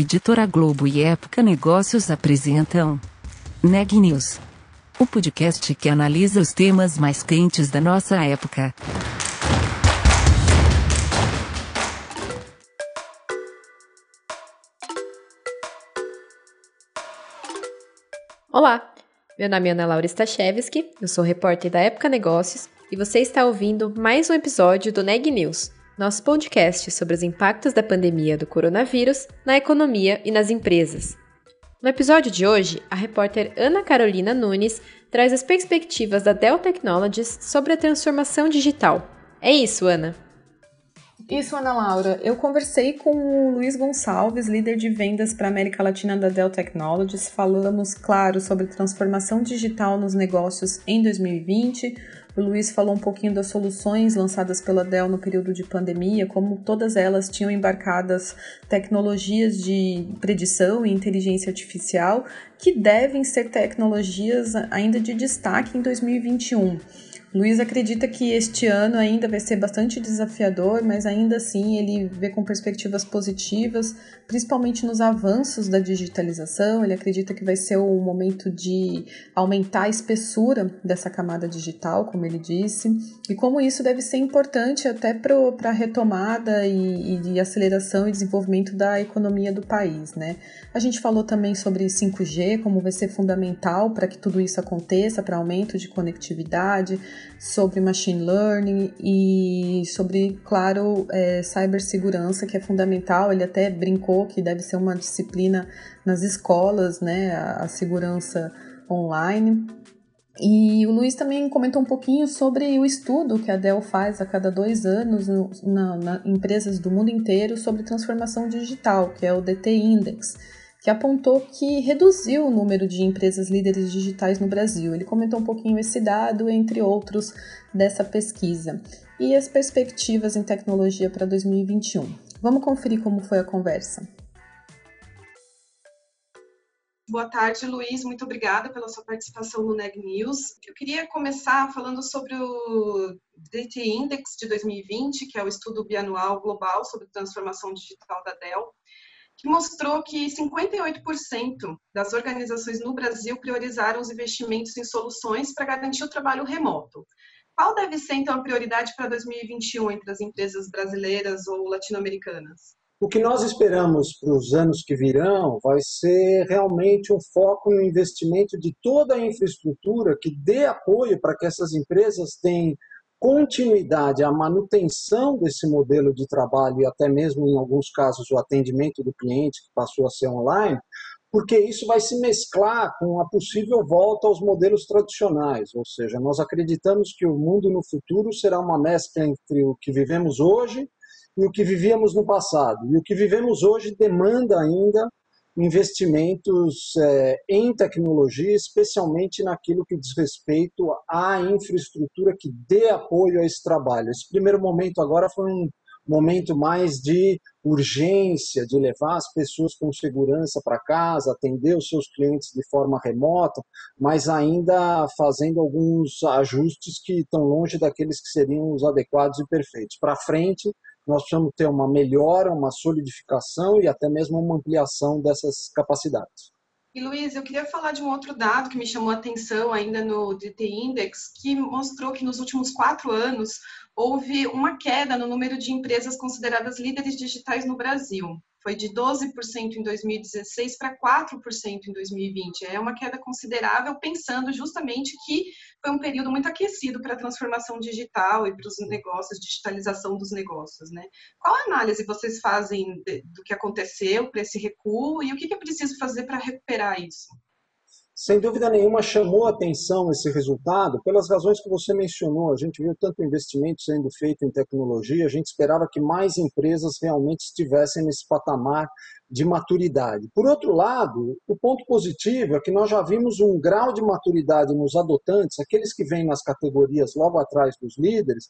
Editora Globo e Época Negócios apresentam Neg News, o podcast que analisa os temas mais quentes da nossa época. Olá, meu nome é Ana Laura Stachewski, eu sou repórter da Época Negócios e você está ouvindo mais um episódio do Neg News, nosso podcast sobre os impactos da pandemia do coronavírus na economia e nas empresas. No episódio de hoje, a repórter Ana Carolina Nunes traz as perspectivas da Dell Technologies sobre a transformação digital. É isso, Ana? Isso, Ana Laura. Eu conversei com o Luiz Gonçalves, líder de vendas para a América Latina da Dell Technologies. Falamos, claro, sobre transformação digital nos negócios em 2020 o Luiz falou um pouquinho das soluções lançadas pela Dell no período de pandemia, como todas elas tinham embarcadas tecnologias de predição e inteligência artificial, que devem ser tecnologias ainda de destaque em 2021. Luiz acredita que este ano ainda vai ser bastante desafiador, mas ainda assim ele vê com perspectivas positivas, principalmente nos avanços da digitalização. Ele acredita que vai ser o momento de aumentar a espessura dessa camada digital, como ele disse, e como isso deve ser importante até para a retomada e, e aceleração e desenvolvimento da economia do país. Né? A gente falou também sobre 5G, como vai ser fundamental para que tudo isso aconteça, para aumento de conectividade sobre machine learning e sobre, claro, é, cibersegurança, que é fundamental. Ele até brincou que deve ser uma disciplina nas escolas, né, a, a segurança online. E o Luiz também comentou um pouquinho sobre o estudo que a Dell faz a cada dois anos na, empresas do mundo inteiro sobre transformação digital, que é o DT Index que apontou que reduziu o número de empresas líderes digitais no Brasil. Ele comentou um pouquinho esse dado, entre outros, dessa pesquisa. E as perspectivas em tecnologia para 2021. Vamos conferir como foi a conversa. Boa tarde, Luiz. Muito obrigada pela sua participação no Neg News. Eu queria começar falando sobre o DT Index de 2020, que é o estudo bianual global sobre transformação digital da Dell que mostrou que 58% das organizações no Brasil priorizaram os investimentos em soluções para garantir o trabalho remoto. Qual deve ser, então, a prioridade para 2021 entre as empresas brasileiras ou latino-americanas? O que nós esperamos para os anos que virão vai ser realmente um foco no investimento de toda a infraestrutura que dê apoio para que essas empresas tenham continuidade, a manutenção desse modelo de trabalho e até mesmo, em alguns casos, o atendimento do cliente, que passou a ser online, porque isso vai se mesclar com a possível volta aos modelos tradicionais, ou seja, nós acreditamos que o mundo no futuro será uma mescla entre o que vivemos hoje e o que vivíamos no passado. E o que vivemos hoje demanda ainda investimentos é, em tecnologia, especialmente naquilo que diz respeito à infraestrutura que dê apoio a esse trabalho. Esse primeiro momento agora foi um momento mais de urgência, de levar as pessoas com segurança para casa, atender os seus clientes de forma remota, mas ainda fazendo alguns ajustes que estão longe daqueles que seriam os adequados e perfeitos. Para frente, nós precisamos ter uma melhora, uma solidificação e até mesmo uma ampliação dessas capacidades. E Luiz, eu queria falar de um outro dado que me chamou a atenção ainda no DT Index, que mostrou que nos últimos quatro anos houve uma queda no número de empresas consideradas líderes digitais no Brasil foi de 12% em 2016 para 4% em 2020. É uma queda considerável, pensando justamente que foi um período muito aquecido para a transformação digital e para os negócios, digitalização dos negócios. Né? Qual análise vocês fazem do que aconteceu para esse recuo e o que é preciso fazer para recuperar isso? Sem dúvida nenhuma, chamou atenção esse resultado pelas razões que você mencionou. A gente viu tanto investimento sendo feito em tecnologia, a gente esperava que mais empresas realmente estivessem nesse patamar de maturidade. Por outro lado, o ponto positivo é que nós já vimos um grau de maturidade nos adotantes, aqueles que vêm nas categorias logo atrás dos líderes,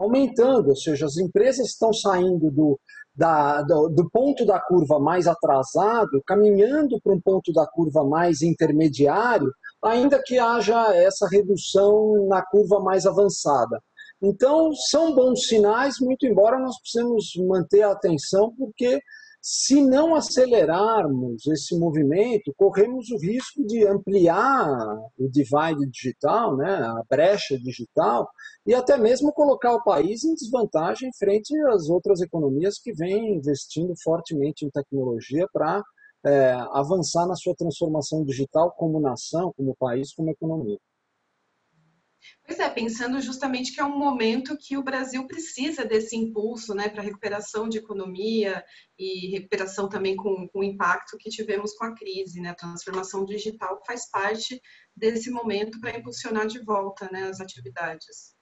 aumentando, ou seja, as empresas estão saindo do da, do, do, ponto da curva mais atrasado, caminhando para um ponto da curva mais intermediário, ainda que haja essa redução na curva mais avançada. Então, são bons sinais, muito embora nós precisamos manter a atenção, porque Se não acelerarmos esse movimento, corremos o risco de ampliar o divide digital, né, a brecha digital, e até mesmo colocar o país em desvantagem frente às outras economias que vêm investindo fortemente em tecnologia para é, avançar na sua transformação digital como nação, como país, como economia. Pois é, pensando justamente que é um momento que o Brasil precisa desse impulso né, para recuperação de economia e recuperação também com, com, o impacto que tivemos com a crise. Né? A transformação digital faz parte desse momento para impulsionar de volta né, as atividades.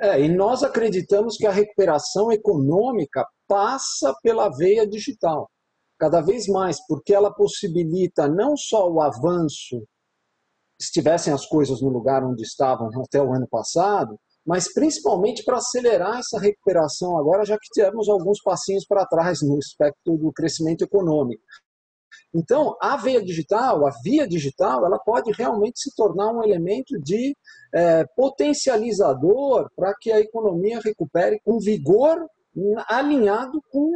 É, e nós acreditamos que a recuperação econômica passa pela veia digital, cada vez mais, porque ela possibilita não só o avanço estivessem as coisas no lugar onde estavam até o ano passado, mas principalmente para acelerar essa recuperação agora, já que tivemos alguns passinhos para trás no aspecto do crescimento econômico. Então, a veia digital, a via digital, ela pode realmente se tornar um elemento de é, potencializador para que a economia recupere com vigor alinhado com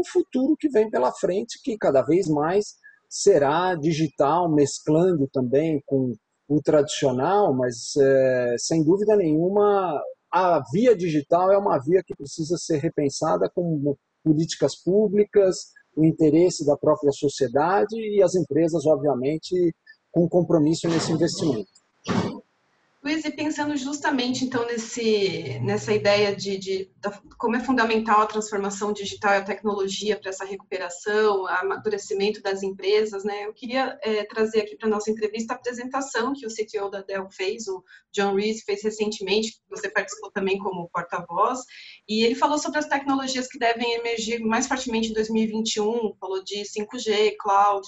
o futuro que vem pela frente, que cada vez mais será digital, mesclando também com o tradicional, mas é, sem dúvida nenhuma a via digital é uma via que precisa ser repensada com políticas públicas, o interesse da própria sociedade e as empresas, obviamente, com compromisso nesse investimento. Luiz, e pensando justamente então nesse, nessa ideia de, de, como é fundamental a transformação digital e a tecnologia para essa recuperação, amadurecimento das empresas, né? Eu queria é, trazer aqui para nossa entrevista a apresentação que o CTO da Dell fez, o John Reese fez recentemente, você participou também como porta-voz, e ele falou sobre as tecnologias que devem emergir mais fortemente em 2021, falou de 5G, cloud,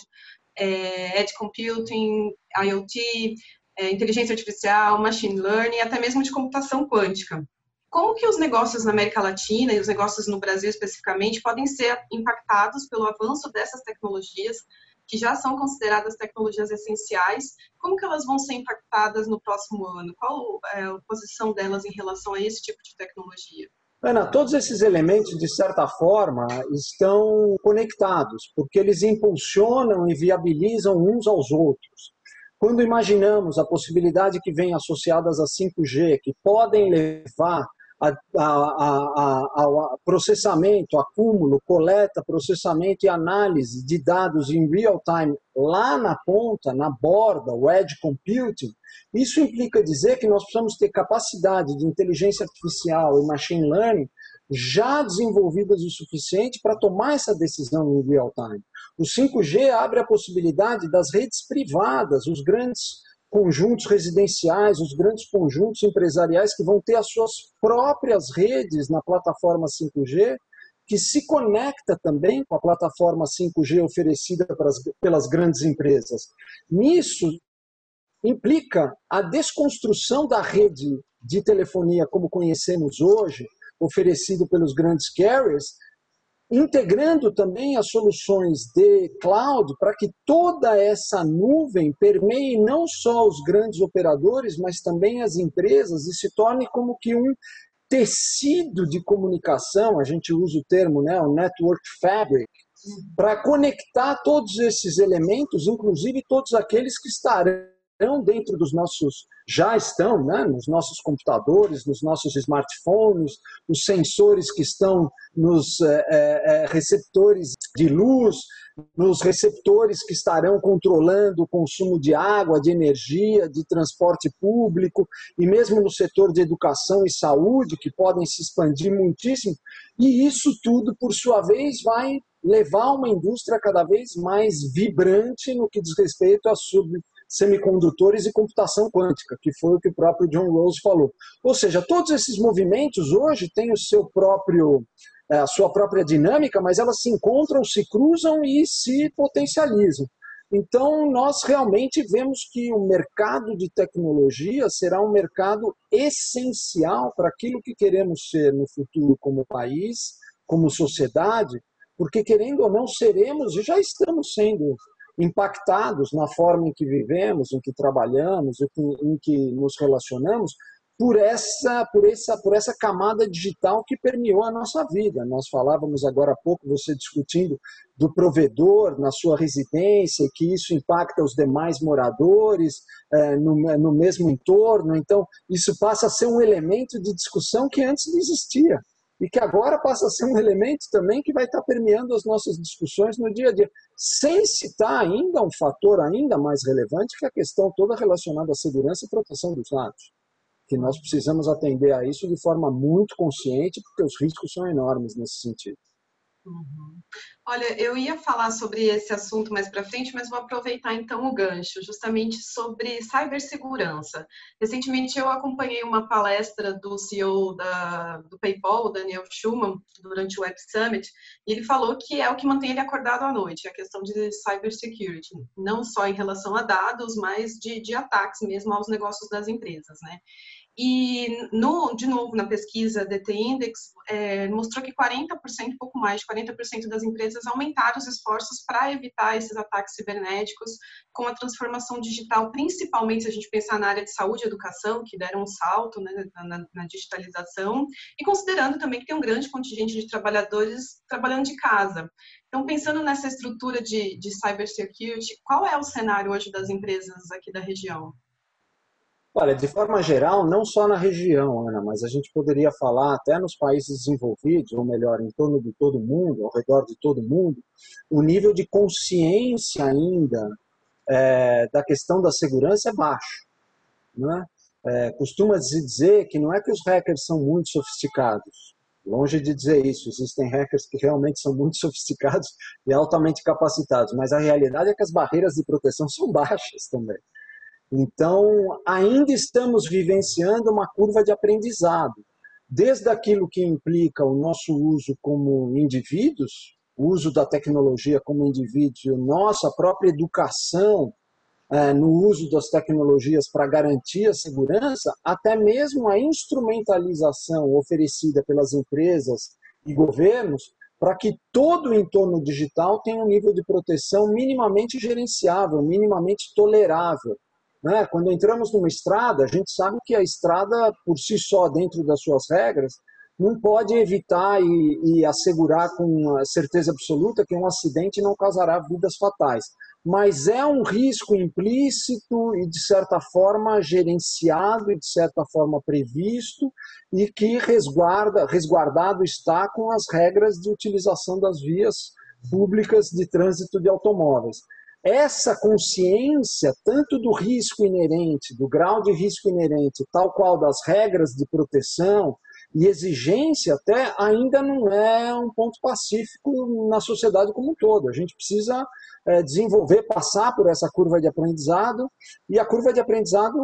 é, edge computing, IoT, é, inteligência artificial, machine learning, até mesmo de computação quântica. Como que os negócios na América Latina e os negócios no Brasil especificamente podem ser impactados pelo avanço dessas tecnologias que já são consideradas tecnologias essenciais? Como que elas vão ser impactadas no próximo ano? Qual é a posição delas em relação a esse tipo de tecnologia? Ana, todos esses elementos, de certa forma, estão conectados, porque eles impulsionam e viabilizam uns aos outros. Quando imaginamos a possibilidade que vem associadas a 5G, que podem levar a, a, a, ao processamento, acúmulo, coleta, processamento e análise de dados em real time lá na ponta, na borda, o edge computing, isso implica dizer que nós precisamos ter capacidade de inteligência artificial e machine learning já desenvolvidas o suficiente para tomar essa decisão em real time. O 5G abre a possibilidade das redes privadas, os grandes conjuntos residenciais, os grandes conjuntos empresariais que vão ter as suas próprias redes na plataforma 5G, que se conecta também com a plataforma 5G oferecida pelas grandes empresas. Nisso implica a desconstrução da rede de telefonia como conhecemos hoje, oferecido pelos grandes carriers, integrando também as soluções de cloud para que toda essa nuvem permeie não só os grandes operadores, mas também as empresas e se torne como que um tecido de comunicação, a gente usa o termo, né, o network fabric, para conectar todos esses elementos, inclusive todos aqueles que estarão estão dentro dos nossos, já estão né, nos nossos computadores, nos nossos smartphones, os sensores que estão nos é, é, receptores de luz, nos receptores que estarão controlando o consumo de água, de energia, de transporte público, e mesmo no setor de educação e saúde, que podem se expandir muitíssimo. E isso tudo, por sua vez, vai levar uma indústria cada vez mais vibrante no que diz respeito à sub semicondutores e computação quântica, que foi o que o próprio John Rose falou. Ou seja, todos esses movimentos hoje têm o seu próprio é, a sua própria dinâmica, mas elas se encontram, se cruzam e se potencializam. Então, nós realmente vemos que o mercado de tecnologia será um mercado essencial para aquilo que queremos ser no futuro como país, como sociedade, porque, querendo ou não, seremos e já estamos sendo impactados na forma em que vivemos, em que trabalhamos, em que nos relacionamos, por essa, por essa, por essa camada digital que permeou a nossa vida. Nós falávamos agora há pouco, você discutindo do provedor na sua residência, que isso impacta os demais moradores é, no, no mesmo entorno. Então, isso passa a ser um elemento de discussão que antes não existia e que agora passa a ser um elemento também que vai estar permeando as nossas discussões no dia a dia, sem citar ainda um fator ainda mais relevante, que é a questão toda relacionada à segurança e proteção dos dados que nós precisamos atender a isso de forma muito consciente, porque os riscos são enormes nesse sentido. Uhum. Olha, eu ia falar sobre esse assunto mais para frente, mas vou aproveitar então o gancho, justamente sobre cibersegurança. Recentemente eu acompanhei uma palestra do CEO da, do PayPal, Daniel Schumann, durante o Web Summit, e ele falou que é o que mantém ele acordado à noite, a questão de cybersecurity, não só em relação a dados, mas de, de ataques mesmo aos negócios das empresas, né? E, no, de novo, na pesquisa DT Index, é, mostrou que 40%, pouco mais de 40% das empresas aumentaram os esforços para evitar esses ataques cibernéticos com a transformação digital, principalmente se a gente pensar na área de saúde e educação, que deram um salto né, na, na, digitalização, e considerando também que tem um grande contingente de trabalhadores trabalhando de casa. Então, pensando nessa estrutura de, de cybersecurity, qual é o cenário hoje das empresas aqui da região? Olha, de forma geral, não só na região, Ana, mas a gente poderia falar até nos países desenvolvidos, ou melhor, em torno de todo mundo, ao redor de todo mundo, o nível de consciência ainda é, da questão da segurança é baixo. Né? É, Costuma-se dizer que não é que os hackers são muito sofisticados, longe de dizer isso, existem hackers que realmente são muito sofisticados e altamente capacitados, mas a realidade é que as barreiras de proteção são baixas também. Então, ainda estamos vivenciando uma curva de aprendizado, desde aquilo que implica o nosso uso como indivíduos, o uso da tecnologia como indivíduos e a nossa própria educação é, no uso das tecnologias para garantir a segurança, até mesmo a instrumentalização oferecida pelas empresas e governos para que todo o entorno digital tenha um nível de proteção minimamente gerenciável, minimamente tolerável. Né? Quando entramos numa estrada, a gente sabe que a estrada, por si só, dentro das suas regras, não pode evitar e, e assegurar com certeza absoluta que um acidente não causará vidas fatais. Mas é um risco implícito e, de certa forma, gerenciado e, de certa forma, previsto e que resguarda, resguardado está com as regras de utilização das vias públicas de trânsito de automóveis essa consciência, tanto do risco inerente, do grau de risco inerente, tal qual das regras de proteção e exigência, até ainda não é um ponto pacífico na sociedade como um todo. A gente precisa é, desenvolver, passar por essa curva de aprendizado, e a curva de aprendizado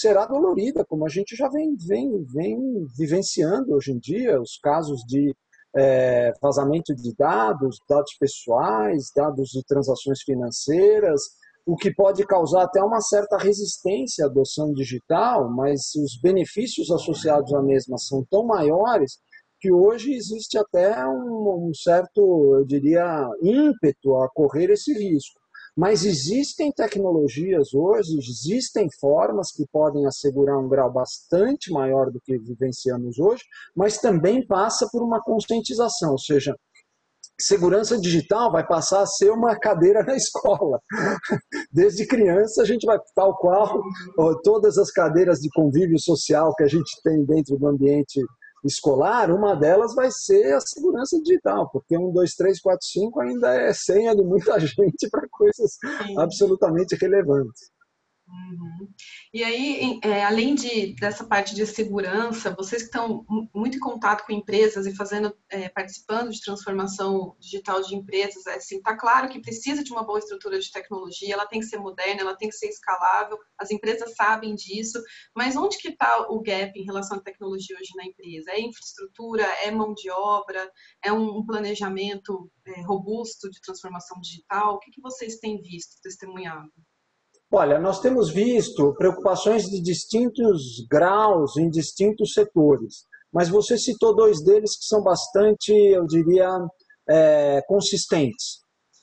será dolorida, como a gente já vem, vem, vem vivenciando hoje em dia, os casos de é, vazamento de dados, dados pessoais, dados de transações financeiras, o que pode causar até uma certa resistência à adoção digital, mas os benefícios associados à mesma são tão maiores que hoje existe até um, um certo, eu diria, ímpeto a correr esse risco. Mas existem tecnologias hoje, existem formas que podem assegurar um grau bastante maior do que vivenciamos hoje, mas também passa por uma conscientização, ou seja, segurança digital vai passar a ser uma cadeira na escola. Desde criança a gente vai, tal qual todas as cadeiras de convívio social que a gente tem dentro do ambiente escolar, uma delas vai ser a segurança digital, porque um, dois, três, quatro, cinco ainda é senha de muita gente para coisas Sim. absolutamente relevantes. Uhum. E aí, é, além de, dessa parte de segurança, vocês que estão muito em contato com empresas e fazendo, é, participando de transformação digital de empresas, é, assim, tá claro que precisa de uma boa estrutura de tecnologia, ela tem que ser moderna, ela tem que ser escalável, as empresas sabem disso, mas onde que está o gap em relação à tecnologia hoje na empresa? É infraestrutura, é mão de obra, é um, um planejamento é, robusto de transformação digital? O que, que vocês têm visto, testemunhado? Olha, nós temos visto preocupações de distintos graus em distintos setores, mas você citou dois deles que são bastante, eu diria, é, consistentes: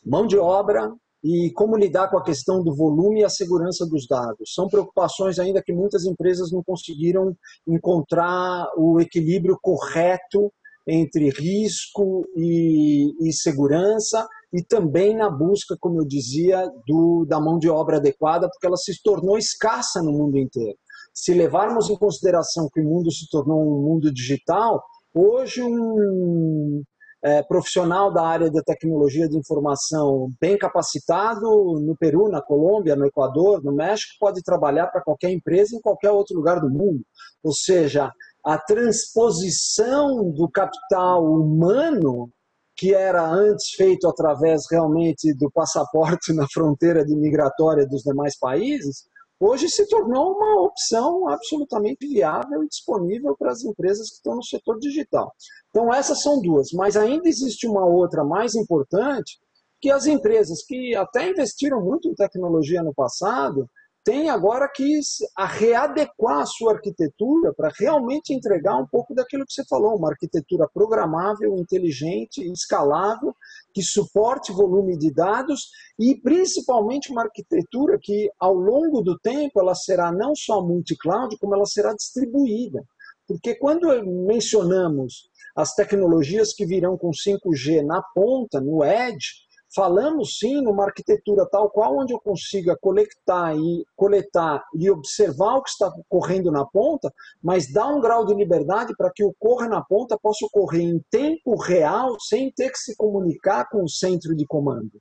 mão de obra e como lidar com a questão do volume e a segurança dos dados. São preocupações ainda que muitas empresas não conseguiram encontrar o equilíbrio correto entre risco e, e segurança e também na busca, como eu dizia, do, da mão de obra adequada, porque ela se tornou escassa no mundo inteiro. Se levarmos em consideração que o mundo se tornou um mundo digital, hoje um, é, profissional da área da tecnologia de informação bem capacitado no Peru, na Colômbia, no Equador, no México, pode trabalhar para qualquer empresa em qualquer outro lugar do mundo. Ou seja, a transposição do capital humano que era antes feito através realmente do passaporte na fronteira de migratória dos demais países, hoje se tornou uma opção absolutamente viável e disponível para as empresas que estão no setor digital. Então, essas são duas, mas ainda existe uma outra mais importante, que as empresas que até investiram muito em tecnologia no passado, tem agora que readequar a sua arquitetura para realmente entregar um pouco daquilo que você falou, uma arquitetura programável, inteligente, escalável, que suporte volume de dados e principalmente uma arquitetura que ao longo do tempo ela será não só multi-cloud, como ela será distribuída. Porque quando mencionamos as tecnologias que virão com 5G na ponta, no edge, Falamos sim numa arquitetura tal qual onde eu consiga coletar e coletar e observar o que está ocorrendo na ponta, mas dar um grau de liberdade para que ocorra na ponta possa ocorrer em tempo real, sem ter que se comunicar com o centro de comando.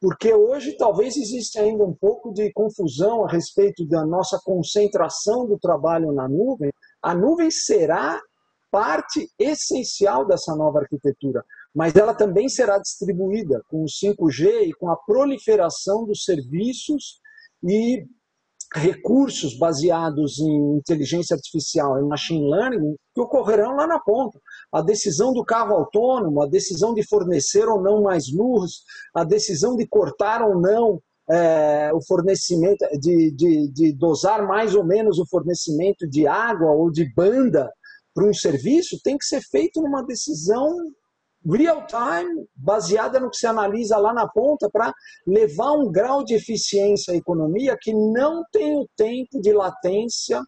Porque hoje talvez exista ainda um pouco de confusão a respeito da nossa concentração do trabalho na nuvem. A nuvem será parte essencial dessa nova arquitetura mas ela também será distribuída com o 5G e com a proliferação dos serviços e recursos baseados em inteligência artificial e machine learning que ocorrerão lá na ponta. A decisão do carro autônomo, a decisão de fornecer ou não mais luz, a decisão de cortar ou não é, o fornecimento, de, de, de dosar mais ou menos o fornecimento de água ou de banda para um serviço, tem que ser feito numa decisão real time, baseada no que se analisa lá na ponta, para levar um grau de eficiência à economia que não tem o tempo de latência,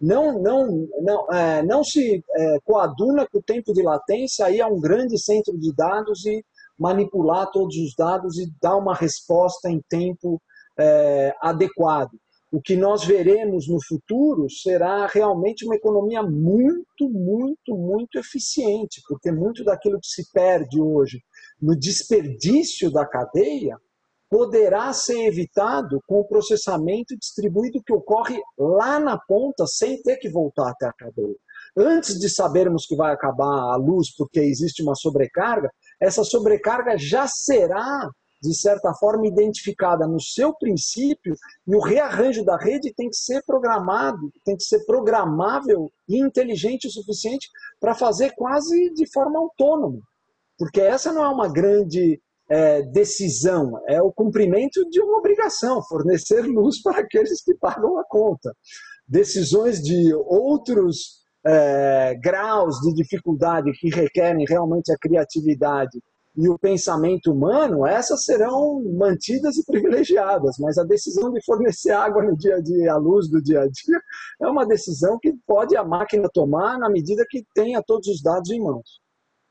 não, não, não, é, não se é, coaduna com o tempo de latência, aí é um grande centro de dados e manipular todos os dados e dar uma resposta em tempo é, adequado o que nós veremos no futuro será realmente uma economia muito, muito, muito eficiente, porque muito daquilo que se perde hoje no desperdício da cadeia poderá ser evitado com o processamento distribuído que ocorre lá na ponta, sem ter que voltar até a cadeia. Antes de sabermos que vai acabar a luz porque existe uma sobrecarga, essa sobrecarga já será de certa forma, identificada no seu princípio, e o rearranjo da rede tem que ser programado, tem que ser programável e inteligente o suficiente para fazer quase de forma autônoma. Porque essa não é uma grande é, decisão, é o cumprimento de uma obrigação, fornecer luz para aqueles que pagam a conta. Decisões de outros é, graus de dificuldade que requerem realmente a criatividade e o pensamento humano, essas serão mantidas e privilegiadas, mas a decisão de fornecer água no dia a dia, a luz do dia a dia, é uma decisão que pode a máquina tomar na medida que tenha todos os dados em mãos.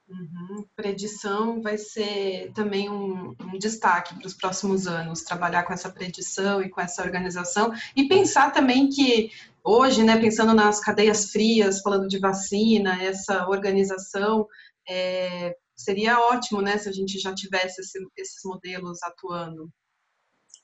Uhum. Predição vai ser também um, um destaque para os próximos anos, trabalhar com essa predição e com essa organização e pensar também que hoje, né, pensando nas cadeias frias, falando de vacina, essa organização é, seria ótimo, né, se a gente já tivesse esse, esses modelos atuando.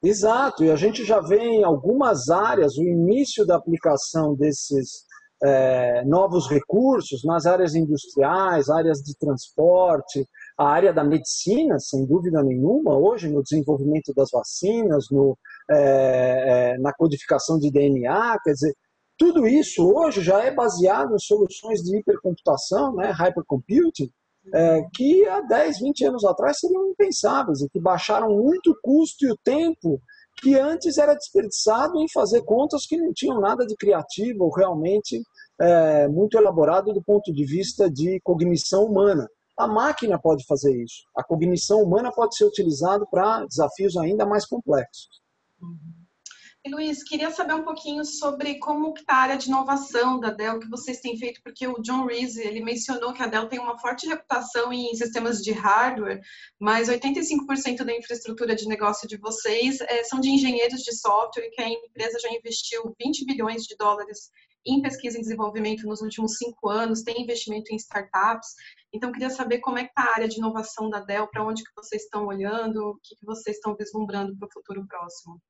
Exato, e a gente já vê em algumas áreas o início da aplicação desses é, novos recursos nas áreas industriais, áreas de transporte, a área da medicina, sem dúvida nenhuma, hoje no desenvolvimento das vacinas, no, é, é, na codificação de DNA, quer dizer, tudo isso hoje já é baseado em soluções de hipercomputação, né, hypercomputing, é, que há 10, 20 anos atrás seriam impensáveis e que baixaram muito o custo e o tempo que antes era desperdiçado em fazer contas que não tinham nada de criativo ou realmente é, muito elaborado do ponto de vista de cognição humana. a máquina pode fazer isso. A cognição humana pode ser utilizada para desafios ainda mais complexos. Uhum. Luiz, queria saber um pouquinho sobre como está a área de inovação da Dell que vocês têm feito, porque o John Reese, ele mencionou que a Dell tem uma forte reputação em sistemas de hardware, mas 85% da infraestrutura de negócio de vocês é, são de engenheiros de software, e que a empresa já investiu 20 bilhões de dólares em pesquisa e desenvolvimento nos últimos cinco anos, tem investimento em startups. Então, queria saber como é que está a área de inovação da Dell, para onde que vocês estão olhando, o que, que vocês estão vislumbrando para o futuro próximo.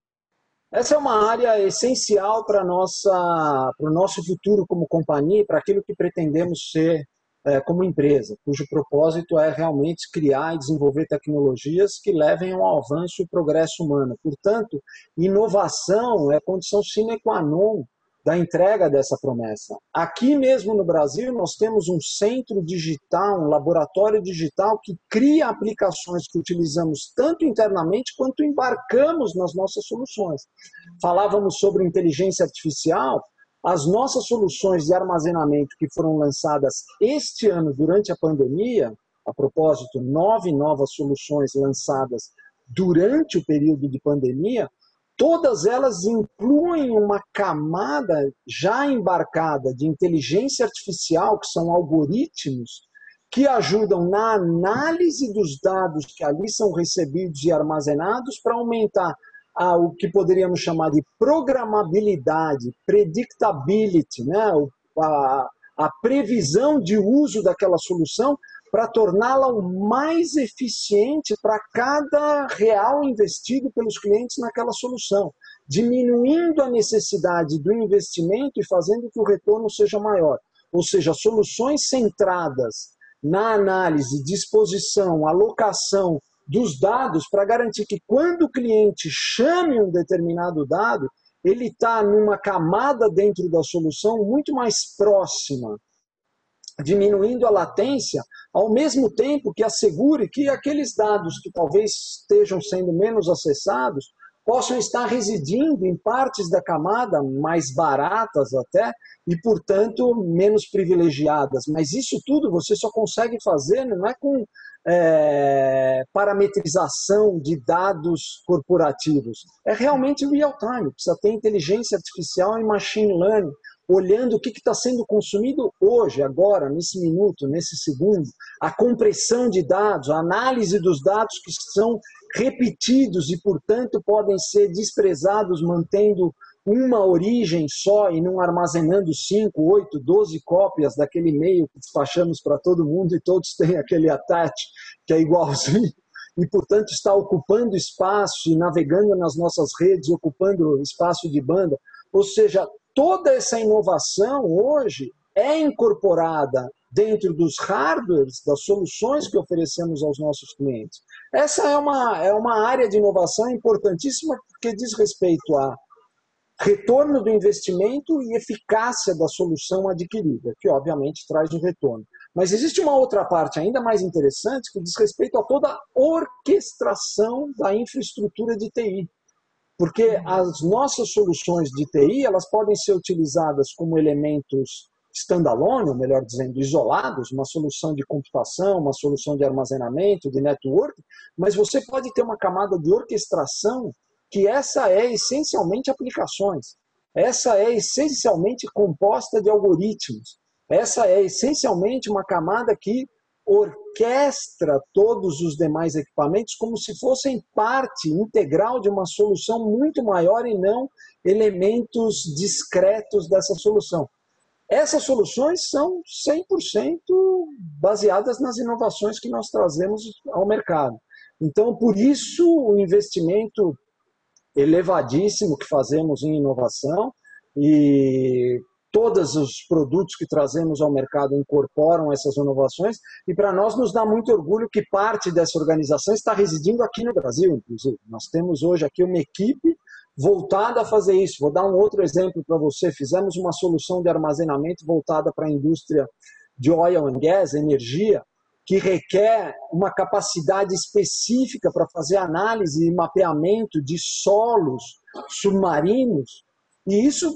Essa é uma área essencial para o nosso futuro como companhia, para aquilo que pretendemos ser é, como empresa, cujo propósito é realmente criar e desenvolver tecnologias que levem ao avanço e progresso humano. Portanto, inovação é condição sine qua non da entrega dessa promessa. Aqui mesmo no Brasil, nós temos um centro digital, um laboratório digital que cria aplicações que utilizamos tanto internamente quanto embarcamos nas nossas soluções. Falávamos sobre inteligência artificial, as nossas soluções de armazenamento que foram lançadas este ano durante a pandemia, a propósito, nove novas soluções lançadas durante o período de pandemia, todas elas incluem uma camada já embarcada de inteligência artificial, que são algoritmos, que ajudam na análise dos dados que ali são recebidos e armazenados para aumentar a, o que poderíamos chamar de programabilidade, predictability, né? a, a previsão de uso daquela solução para torná-la o mais eficiente para cada real investido pelos clientes naquela solução, diminuindo a necessidade do investimento e fazendo que o retorno seja maior. Ou seja, soluções centradas na análise, disposição, alocação dos dados para garantir que quando o cliente chame um determinado dado, ele está numa camada dentro da solução muito mais próxima diminuindo a latência, ao mesmo tempo que assegure que aqueles dados que talvez estejam sendo menos acessados possam estar residindo em partes da camada mais baratas até e, portanto, menos privilegiadas. Mas isso tudo você só consegue fazer não é com é, parametrização de dados corporativos. É realmente real time, precisa ter inteligência artificial e machine learning olhando o que está sendo consumido hoje, agora, nesse minuto, nesse segundo, a compressão de dados, a análise dos dados que são repetidos e, portanto, podem ser desprezados mantendo uma origem só e não armazenando 5, 8, 12 cópias daquele e-mail que despachamos para todo mundo e todos têm aquele attach que é igualzinho e, portanto, está ocupando espaço e navegando nas nossas redes, ocupando espaço de banda. Ou seja, toda essa inovação hoje é incorporada dentro dos hardwares, das soluções que oferecemos aos nossos clientes. Essa é uma, é uma área de inovação importantíssima porque diz respeito a retorno do investimento e eficácia da solução adquirida, que obviamente traz o retorno. Mas existe uma outra parte ainda mais interessante que diz respeito a toda a orquestração da infraestrutura de TI. Porque as nossas soluções de TI, elas podem ser utilizadas como elementos standalone, melhor dizendo, isolados, uma solução de computação, uma solução de armazenamento, de network, mas você pode ter uma camada de orquestração que essa é essencialmente aplicações. Essa é essencialmente composta de algoritmos. Essa é essencialmente uma camada que orquestra todos os demais equipamentos como se fossem parte integral de uma solução muito maior e não elementos discretos dessa solução. Essas soluções são 100% baseadas nas inovações que nós trazemos ao mercado. Então, por isso, o investimento elevadíssimo que fazemos em inovação e todos os produtos que trazemos ao mercado incorporam essas inovações e para nós nos dá muito orgulho que parte dessa organização está residindo aqui no Brasil, inclusive. Nós temos hoje aqui uma equipe voltada a fazer isso. Vou dar um outro exemplo para você. Fizemos uma solução de armazenamento voltada para a indústria de oil and gas, energia, que requer uma capacidade específica para fazer análise e mapeamento de solos submarinos. E isso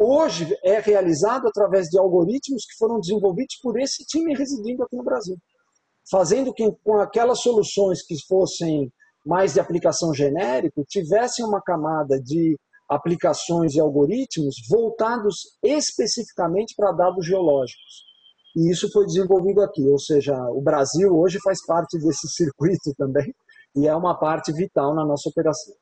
hoje é realizado através de algoritmos que foram desenvolvidos por esse time residindo aqui no Brasil. fazendo que com aquelas soluções que fossem mais de aplicação genérico tivessem uma camada de aplicações e algoritmos voltados especificamente para dados geológicos. E isso foi desenvolvido aqui, ou seja, o Brasil hoje faz parte desse circuito também e é uma parte vital na nossa operação.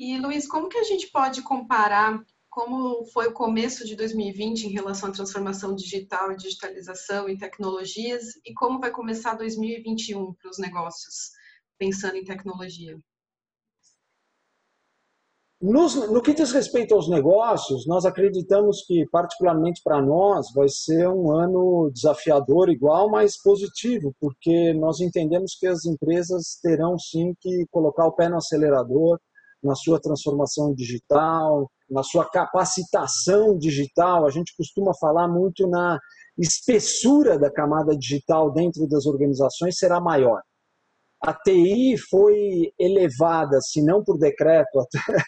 E Luiz, como que a gente pode comparar como foi o começo de 2020 em relação à transformação digital e digitalização e tecnologias e como vai começar 2021 para os negócios pensando em tecnologia? No que diz respeito aos negócios, nós acreditamos que, particularmente para nós, vai ser um ano desafiador, igual, mas positivo, porque nós entendemos que as empresas terão sim que colocar o pé no acelerador na sua transformação digital, na sua capacitação digital. A gente costuma falar muito na espessura da camada digital dentro das organizações será maior a TI foi elevada, se não por decreto, até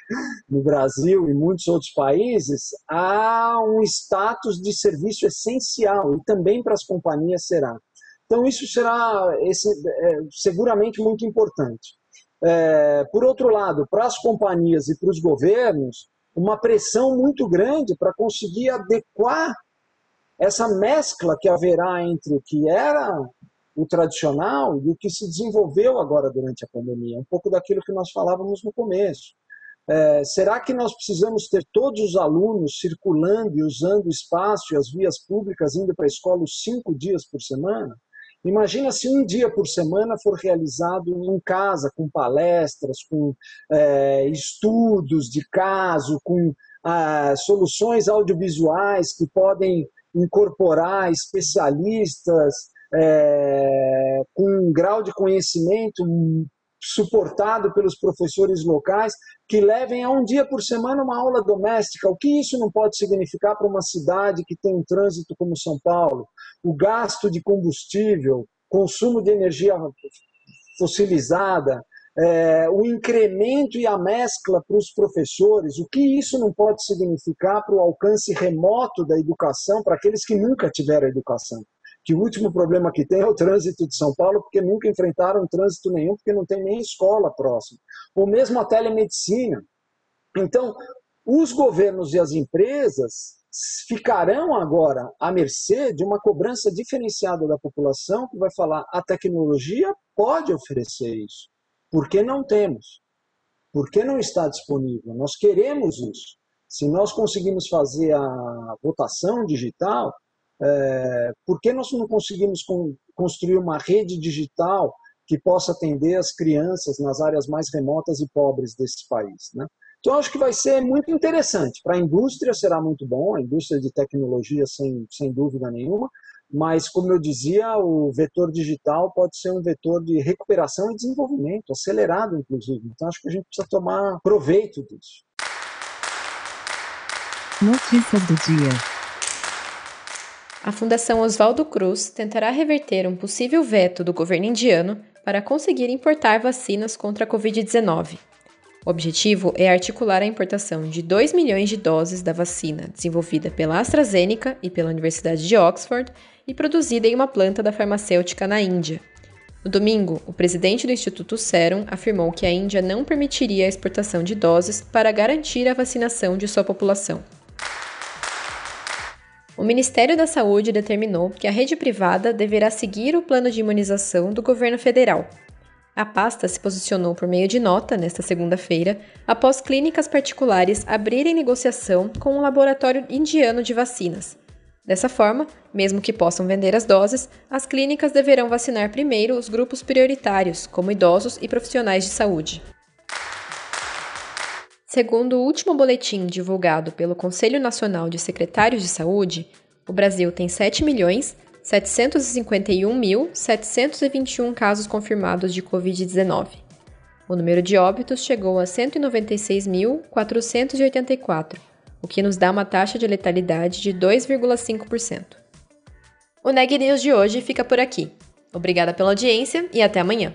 no Brasil e muitos outros países, a um status de serviço essencial e também para as companhias será. Então, isso será esse, é, seguramente muito importante. É, por outro lado, para as companhias e para os governos, uma pressão muito grande para conseguir adequar essa mescla que haverá entre o que era o tradicional e o que se desenvolveu agora durante a pandemia, um pouco daquilo que nós falávamos no começo. É, será que nós precisamos ter todos os alunos circulando e usando o espaço e as vias públicas indo para a escola os cinco dias por semana? Imagina se um dia por semana for realizado em casa, com palestras, com é, estudos de caso, com ah, soluções audiovisuais que podem incorporar especialistas, é, com um grau de conhecimento suportado pelos professores locais, que levem a um dia por semana uma aula doméstica. O que isso não pode significar para uma cidade que tem um trânsito como São Paulo? O gasto de combustível, consumo de energia fossilizada, é, o incremento e a mescla para os professores, o que isso não pode significar para o alcance remoto da educação para aqueles que nunca tiveram educação? Que o último problema que tem é o trânsito de São Paulo, porque nunca enfrentaram trânsito nenhum, porque não tem nem escola próxima. Ou mesmo a telemedicina. Então, os governos e as empresas ficarão agora à mercê de uma cobrança diferenciada da população que vai falar a tecnologia pode oferecer isso. Por que não temos? Por que não está disponível? Nós queremos isso. Se nós conseguimos fazer a votação digital, é, por que nós não conseguimos com, construir uma rede digital que possa atender as crianças nas áreas mais remotas e pobres desse país? Né? Então, acho que vai ser muito interessante. Para a indústria será muito bom, a indústria de tecnologia, sem, sem dúvida nenhuma, mas, como eu dizia, o vetor digital pode ser um vetor de recuperação e desenvolvimento, acelerado, inclusive. Então, acho que a gente precisa tomar proveito disso. Notícias do dia. A Fundação Oswaldo Cruz tentará reverter um possível veto do governo indiano para conseguir importar vacinas contra a Covid-19. O objetivo é articular a importação de 2 milhões de doses da vacina desenvolvida pela AstraZeneca e pela Universidade de Oxford e produzida em uma planta da farmacêutica na Índia. No domingo, o presidente do Instituto Serum afirmou que a Índia não permitiria a exportação de doses para garantir a vacinação de sua população. O Ministério da Saúde determinou que a rede privada deverá seguir o plano de imunização do governo federal. A pasta se posicionou por meio de nota nesta segunda-feira, após clínicas particulares abrirem negociação com um laboratório indiano de vacinas. Dessa forma, mesmo que possam vender as doses, as clínicas deverão vacinar primeiro os grupos prioritários, como idosos e profissionais de saúde. Segundo o último boletim divulgado pelo Conselho Nacional de Secretários de Saúde, o Brasil tem 7.751.721 casos confirmados de Covid-19. O número de óbitos chegou a 196.484, o que nos dá uma taxa de letalidade de 2,5%. O Neg News de hoje fica por aqui. Obrigada pela audiência e até amanhã.